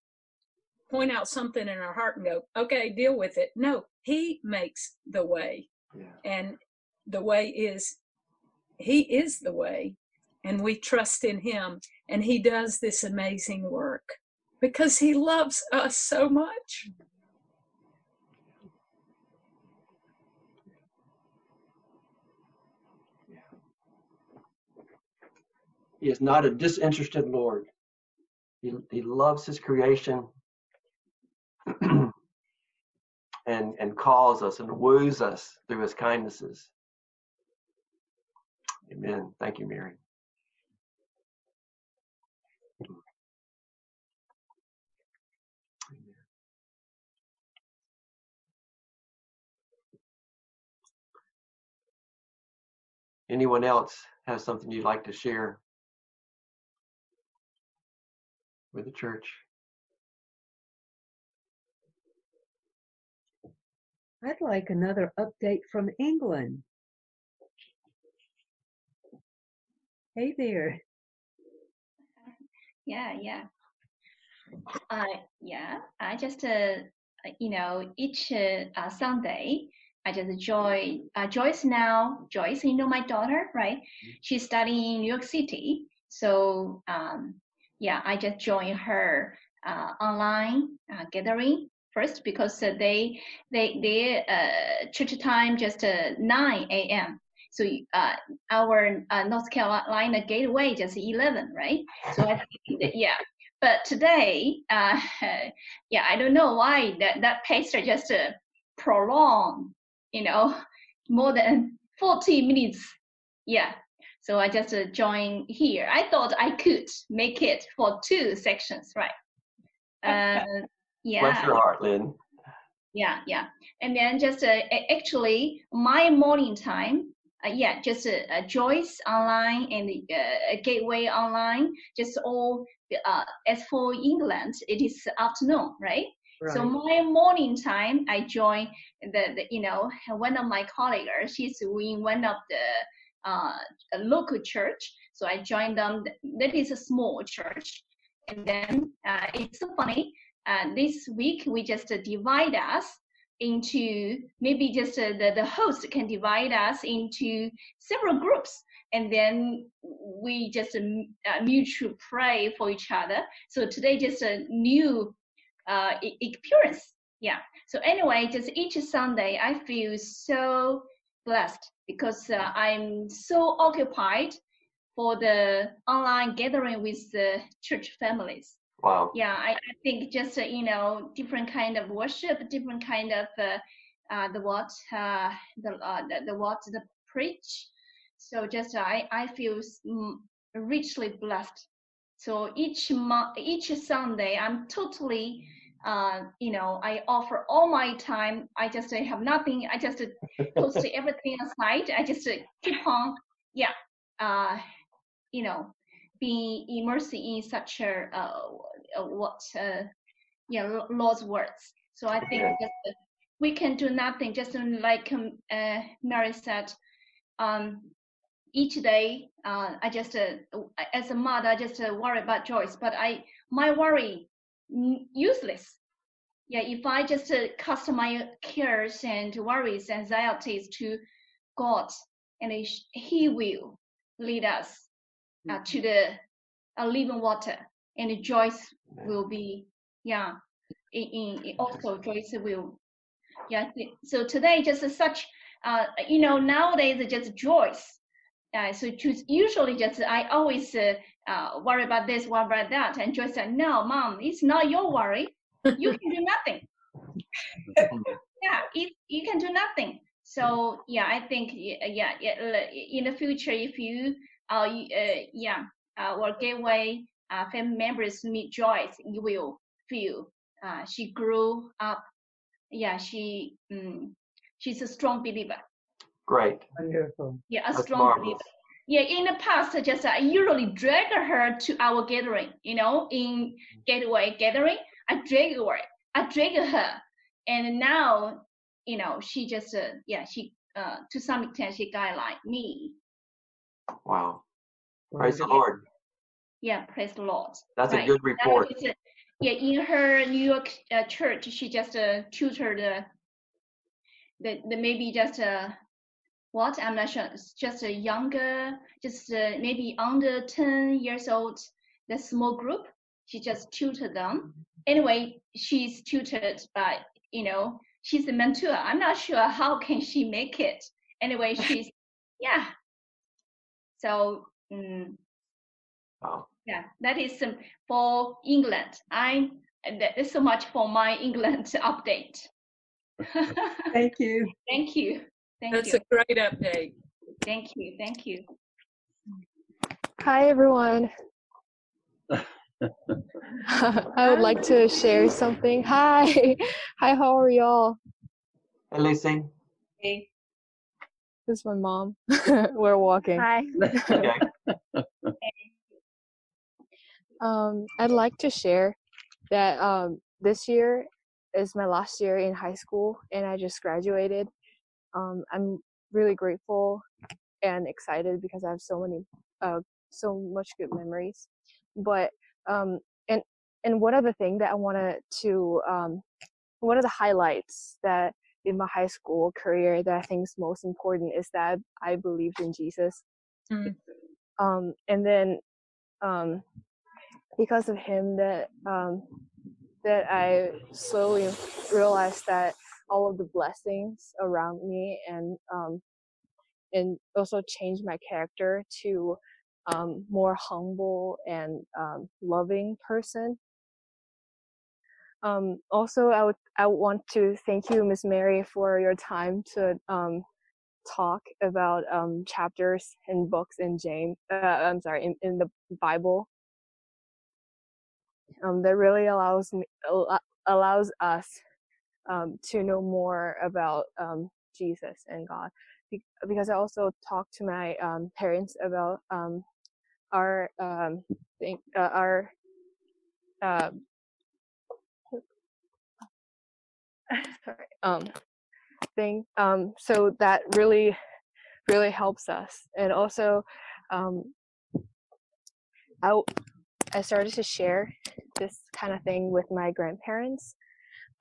point out something in our heart and go, okay, deal with it. No, he makes the way. Yeah. And the way is he is the way and we trust in him and he does this amazing work because he loves us so much He is not a disinterested Lord. He, he loves his creation and, and calls us and woos us through his kindnesses. Amen. Thank you, Mary. Anyone else have something you'd like to share with the church? I'd like another update from England. Hey there. Yeah, yeah. Uh, yeah, I just, uh, you know, each uh, uh, Sunday, I just join, uh, Joyce now, Joyce, you know my daughter, right? She's studying in New York City. So, um, yeah, I just join her uh, online uh, gathering first because uh, they, they, they, uh, church time just uh, 9 a.m. So uh, our uh, North Carolina gateway just 11, right? So I think that, yeah. But today, uh, yeah, I don't know why that that pace just uh, prolonged, you know, more than 40 minutes. Yeah. So I just uh, joined here. I thought I could make it for two sections, right? Uh, yeah. Bless your heart, Lynn. Yeah, yeah. And then just uh, actually my morning time, uh, yeah, just uh, uh, Joyce online and uh, Gateway online, just all. Uh, as for England, it is afternoon, right? So my morning time, I join the, the you know one of my colleagues. She's in one of the uh, a local church. So I joined them. That is a small church, and then uh, it's so funny. Uh, this week we just uh, divide us into maybe just uh, the the host can divide us into several groups and then we just um, uh, mutual pray for each other so today just a new uh, experience. Yeah. So anyway, just each Sunday, I feel so blessed because uh, I'm so occupied for the online gathering with the church families. Wow. Yeah, I, I think just uh, you know different kind of worship, different kind of uh, uh, the what uh, the, uh, the the what the preach. So just I I feel richly blessed. So each month, each Sunday, I'm totally uh, you know, I offer all my time. I just I have nothing. I just uh, post everything aside. I just uh, keep on, yeah, uh, you know, being immersed in such a uh, uh, what, uh, yeah, Lord's words. So I think Yeah. just uh, we can do nothing. Just like um, uh, Mary said, um, each day uh, I just uh, as a mother I just uh, worry about Joyce, but I my worry useless. Yeah, if I just uh, cast my cares and worries, anxieties to God, and He will lead us uh, to the uh, living water, and Joyce will be yeah. In, in also Joyce will yeah. So today just such uh you know nowadays it's just Joyce. Uh, so choose, usually just I always uh, uh, worry about this, worry about that, and Joyce said, "No, mom, it's not your worry. You can do nothing. yeah, it, you can do nothing." So yeah, I think yeah, yeah, in the future, if you uh, uh yeah, uh, or gateway uh, family members meet Joyce, you will feel uh, she grew up. Yeah, she um, she's a strong believer. Great. Wonderful. Yeah, a That's strong marvelous. believer. Yeah, in the past, just I usually drag her to our gathering. You know, in gateway gathering, I drag her, I drag her, and now, you know, she just uh, yeah, she uh, to some extent she guide like me. Wow. Praise the Lord. Yeah, praise the Lord. That's a good report. uh, yeah, in her New York uh, church, she just uh, tutored the, the, the maybe just uh, what I'm not sure. Just a younger, just uh, maybe under ten years old. The small group. She just tutored them. Anyway, she's tutored by you know she's a mentor. I'm not sure how can she make it. Anyway, she's yeah. So. mm Wow. yeah, that is um, for England. I that is so much for my England update. Thank you. Thank you. Thank That's you. a great update. Thank you. Thank you. Hi, everyone. I would like to share something. Hi. Hi, how are y'all? Hey, Lucy. Okay. This is my mom. We're walking. Hi. Okay. Um, I'd like to share that um, this year is my last year in high school and I just graduated. Um, I'm really grateful and excited because I have so many, uh, so much good memories. But um, and and one other thing that I wanted to, um, one of the highlights that in my high school career that I think is most important is that I believed in Jesus. Mm. Um, and then um, because of him that um, that I slowly realized that all of the blessings around me and um, and also changed my character to um, more humble and um, loving person. Um, also, I would I want to thank you, Miss Mary, for your time to um, talk about um, chapters and books in James. Uh, I'm sorry, in, in the Bible. Um, that really allows me allows us um, to know more about um, Jesus and God. Be- because I also talked to my um, parents about um, our um, thing, uh, our uh, sorry. Um thing um so that really really helps us and also um I I started to share this kind of thing with my grandparents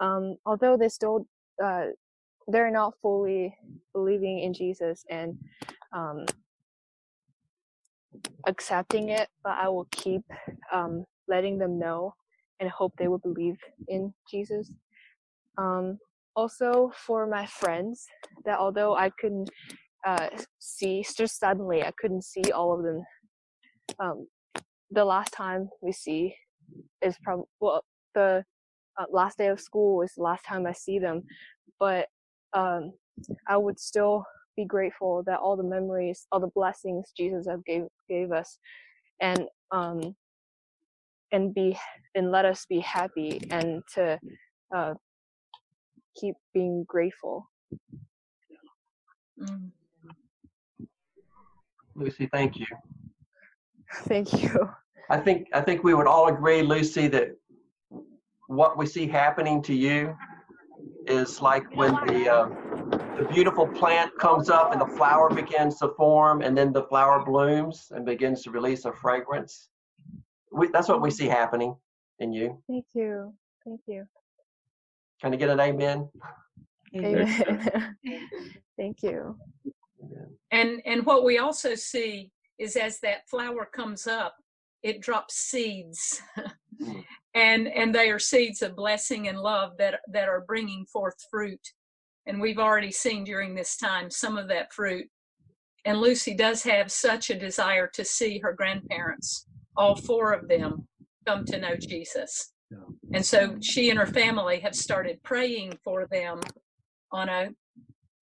um although they still uh they're not fully believing in Jesus and um accepting it but I will keep um letting them know and hope they will believe in Jesus um, also for my friends that although I couldn't uh, see just suddenly I couldn't see all of them um, the last time we see is probably well the uh, last day of school is the last time I see them but um, I would still be grateful that all the memories all the blessings Jesus have gave gave us and um and be and let us be happy and to uh, keep being grateful. Mm. Lucy, thank you. Thank you. I think I think we would all agree, Lucy, that what we see happening to you is like when the uh, the beautiful plant comes up and the flower begins to form, and then the flower blooms and begins to release a fragrance. We, that's what we see happening in you. Thank you. Thank you. Can I get an amen? Amen. Thank you. And and what we also see is as that flower comes up, it drops seeds, and and they are seeds of blessing and love that that are bringing forth fruit. And we've already seen during this time some of that fruit. And Lucy does have such a desire to see her grandparents, all four of them, come to know Jesus. And so she and her family have started praying for them on a,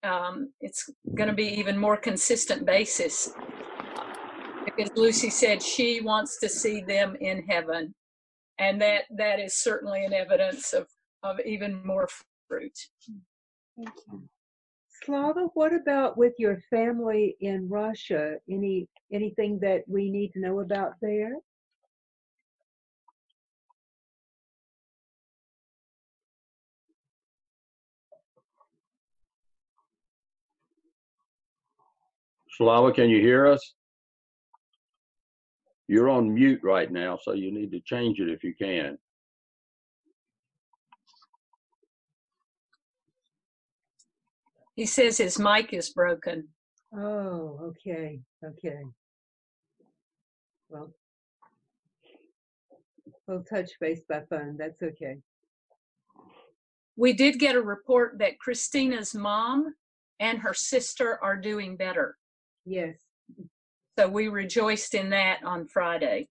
um, it's going to be even more consistent basis. Because Lucy said she wants to see them in heaven. And that, that is certainly an evidence of, of even more fruit. Thank you. Slava, what about with your family in Russia? Any anything that we need to know about there? Slava, can you hear us? You're on mute right now, so you need to change it if you can. He says his mic is broken. Oh, okay, okay. Well, we'll touch base by phone. That's okay. We did get a report that Christina's mom and her sister are doing better. Yes. So we rejoiced in that on Friday.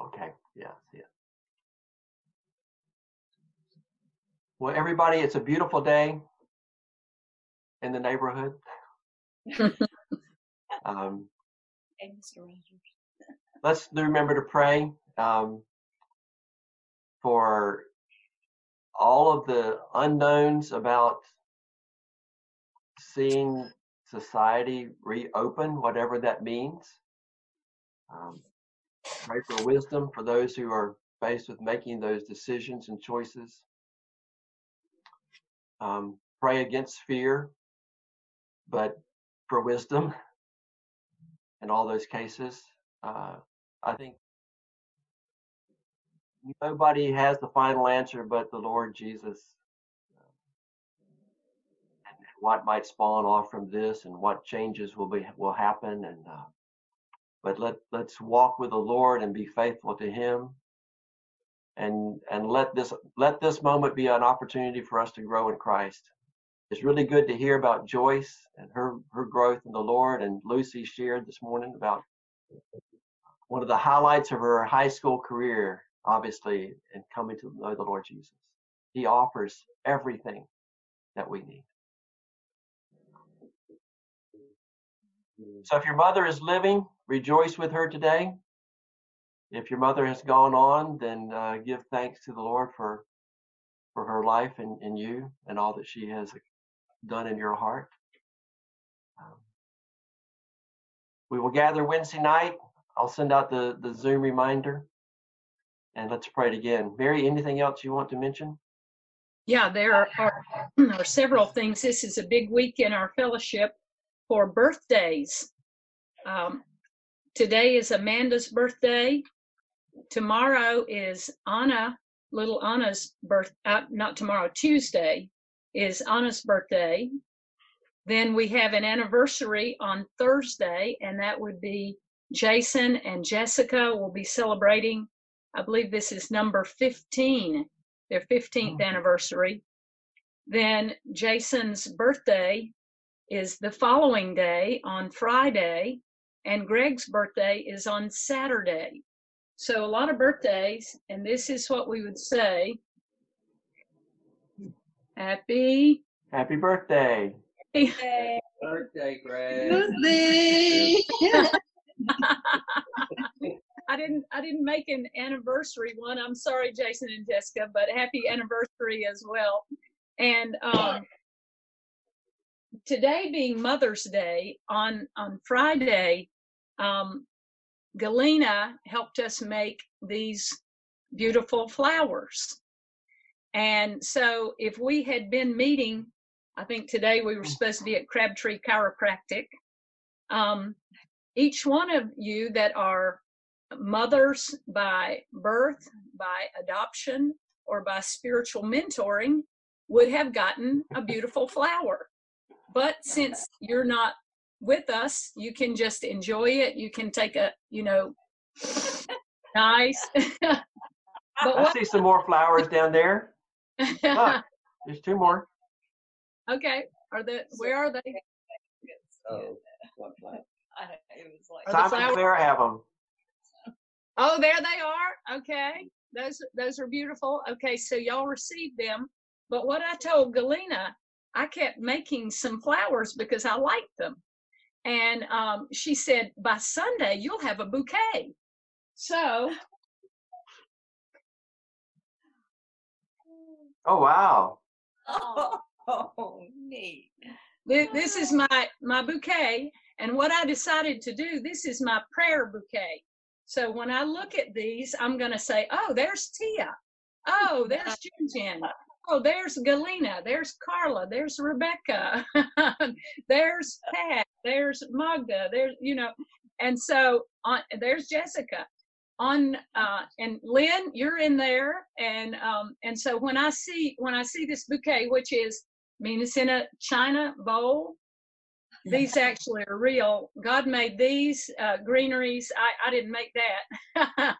Okay, yeah, see it. Well, everybody, it's a beautiful day in the neighborhood. um, let's remember to pray um, for all of the unknowns about seeing society reopen, whatever that means. Um, pray for wisdom for those who are faced with making those decisions and choices. Um, pray against fear, but for wisdom in all those cases. Uh, I think nobody has the final answer but the Lord Jesus. And what might spawn off from this, and what changes will be will happen, and uh, but let let's walk with the Lord and be faithful to Him, and and let this let this moment be an opportunity for us to grow in Christ, it's really good to hear about Joyce and her her growth in the Lord. And Lucy shared this morning about one of the highlights of her high school career, obviously, in coming to know the Lord Jesus. He offers everything that we need. So if your mother is living, rejoice with her today. If your mother has gone on, then uh, give thanks to the Lord for for her life and, and you and all that she has done in your heart. Um, we will gather Wednesday night. I'll send out the, the Zoom reminder and let's pray it again. Mary, anything else you want to mention? Yeah, there are, are several things. This is a big week in our fellowship for birthdays. Um, today is Amanda's birthday. Tomorrow is Anna, little Anna's birth, uh, not tomorrow, Tuesday is Anna's birthday. Then we have an anniversary on Thursday, and that would be Jason and Jessica will be celebrating. I believe this is number 15, their 15th mm-hmm. anniversary. Then Jason's birthday is the following day on Friday, and Greg's birthday is on Saturday. So a lot of birthdays, and this is what we would say. Happy Happy birthday. Birthday, Greg. I didn't I didn't make an anniversary one. I'm sorry, Jason and Jessica, but happy anniversary as well. And um, today being Mother's Day, on on Friday, um, Galena helped us make these beautiful flowers. And so if we had been meeting, I think today we were supposed to be at Crabtree Chiropractic. Um, each one of you that are mothers by birth, by adoption, or by spiritual mentoring would have gotten a beautiful flower. But since you're not with us, you can just enjoy it. You can take a, you know, nice. but I what, see some more flowers down there. Look, there's two more. okay, are the where are they? Oh, what flag? I don't, it was like Are the Simon flowers- Claire have them. Oh, there they are. Okay. Those those are beautiful. Okay, so y'all received them. But what I told Galena, I kept making some flowers because I liked them. And um, she said, by Sunday, you'll have a bouquet. So Oh wow. oh, oh neat. thi- this is my my bouquet. And what I decided to do, this is my prayer bouquet. So when I look at these, I'm going to say, oh, there's Tia. Oh, there's Jinjin. Oh, there's Galena. There's Carla. There's Rebecca. there's Pat. There's Magda. There's, you know, and so on, there's Jessica. On uh, and Lynn, you're in there, and um, and so when I see when I see this bouquet, which is, I mean, it's in a china bowl, these actually are real. God made these uh, greeneries. I, I didn't make that.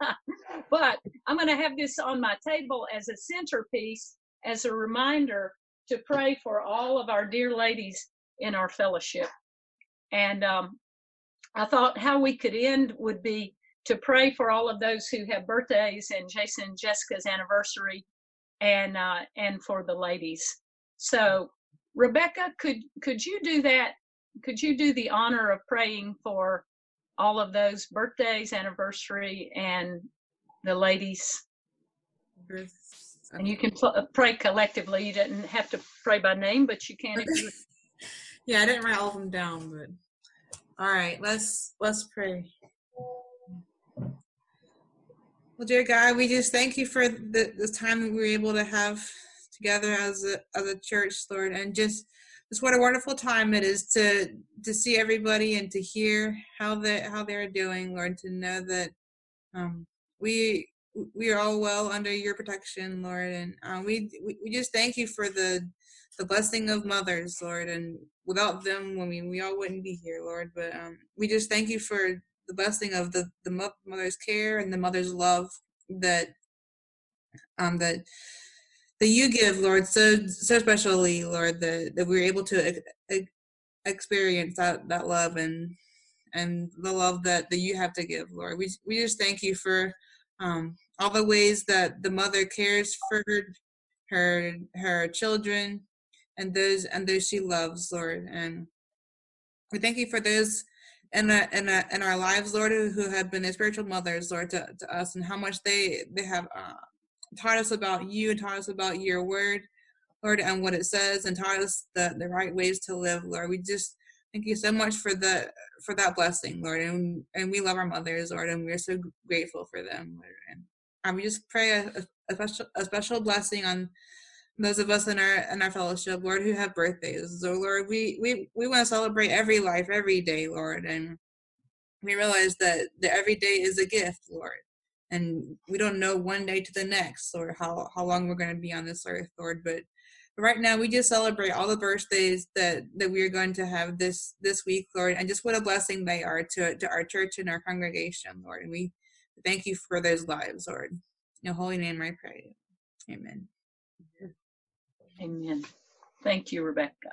but I'm going to have this on my table as a centerpiece, as a reminder to pray for all of our dear ladies in our fellowship. And um, I thought how we could end would be to pray for all of those who have birthdays and Jason and Jessica's anniversary and uh, and for the ladies. So Rebecca, could could you do that could you do the honor of praying for all of those birthdays, anniversary, and the ladies? And you can pl- pray collectively. You didn't have to pray by name, but you can yeah, I didn't write all of them down, but all right, let's let's pray. Well, dear God, we just thank you for the, the time that we were able to have together as a as a church, Lord, and just just what a wonderful time it is to to see everybody and to hear how they how they're doing, Lord, to know that um, we we are all well under your protection, Lord, and uh, we, we just thank you for the the blessing of mothers, Lord, and without them, I mean, we all wouldn't be here, Lord. But um, we just thank you for the blessing of the the mother's care and the mother's love that um that that you give, Lord, so so specially, Lord, that, that we're able to ex- ex- experience that, that love and and the love that, that you have to give, Lord. We we just thank you for um, all the ways that the mother cares for her her, her children and those and those she loves, Lord. And we thank you for those in our, in in our lives, Lord, who, have been spiritual mothers, Lord, to, to us, and how much they they have uh, taught us about you and taught us about your word, Lord, and what it says, and taught us the, the right ways to live, Lord. We just thank you so much for the for that blessing, Lord, and and we love our mothers, Lord, and we're so grateful for them, Lord. And um, we just pray a, a special a special blessing on those of us in our in our fellowship, Lord, who have birthdays. So Lord, we we we want to celebrate every life, every day, Lord, and we realize that the every day is a gift, Lord. And we don't know one day to the next, or how how long we're going to be on this earth, Lord. But right now, we just celebrate all the birthdays that that we are going to have this this week, Lord, and just what a blessing they are to to our church and our congregation, Lord. And we thank you for those lives, Lord. In your holy name, I pray. Amen. Amen. Thank you, Rebecca.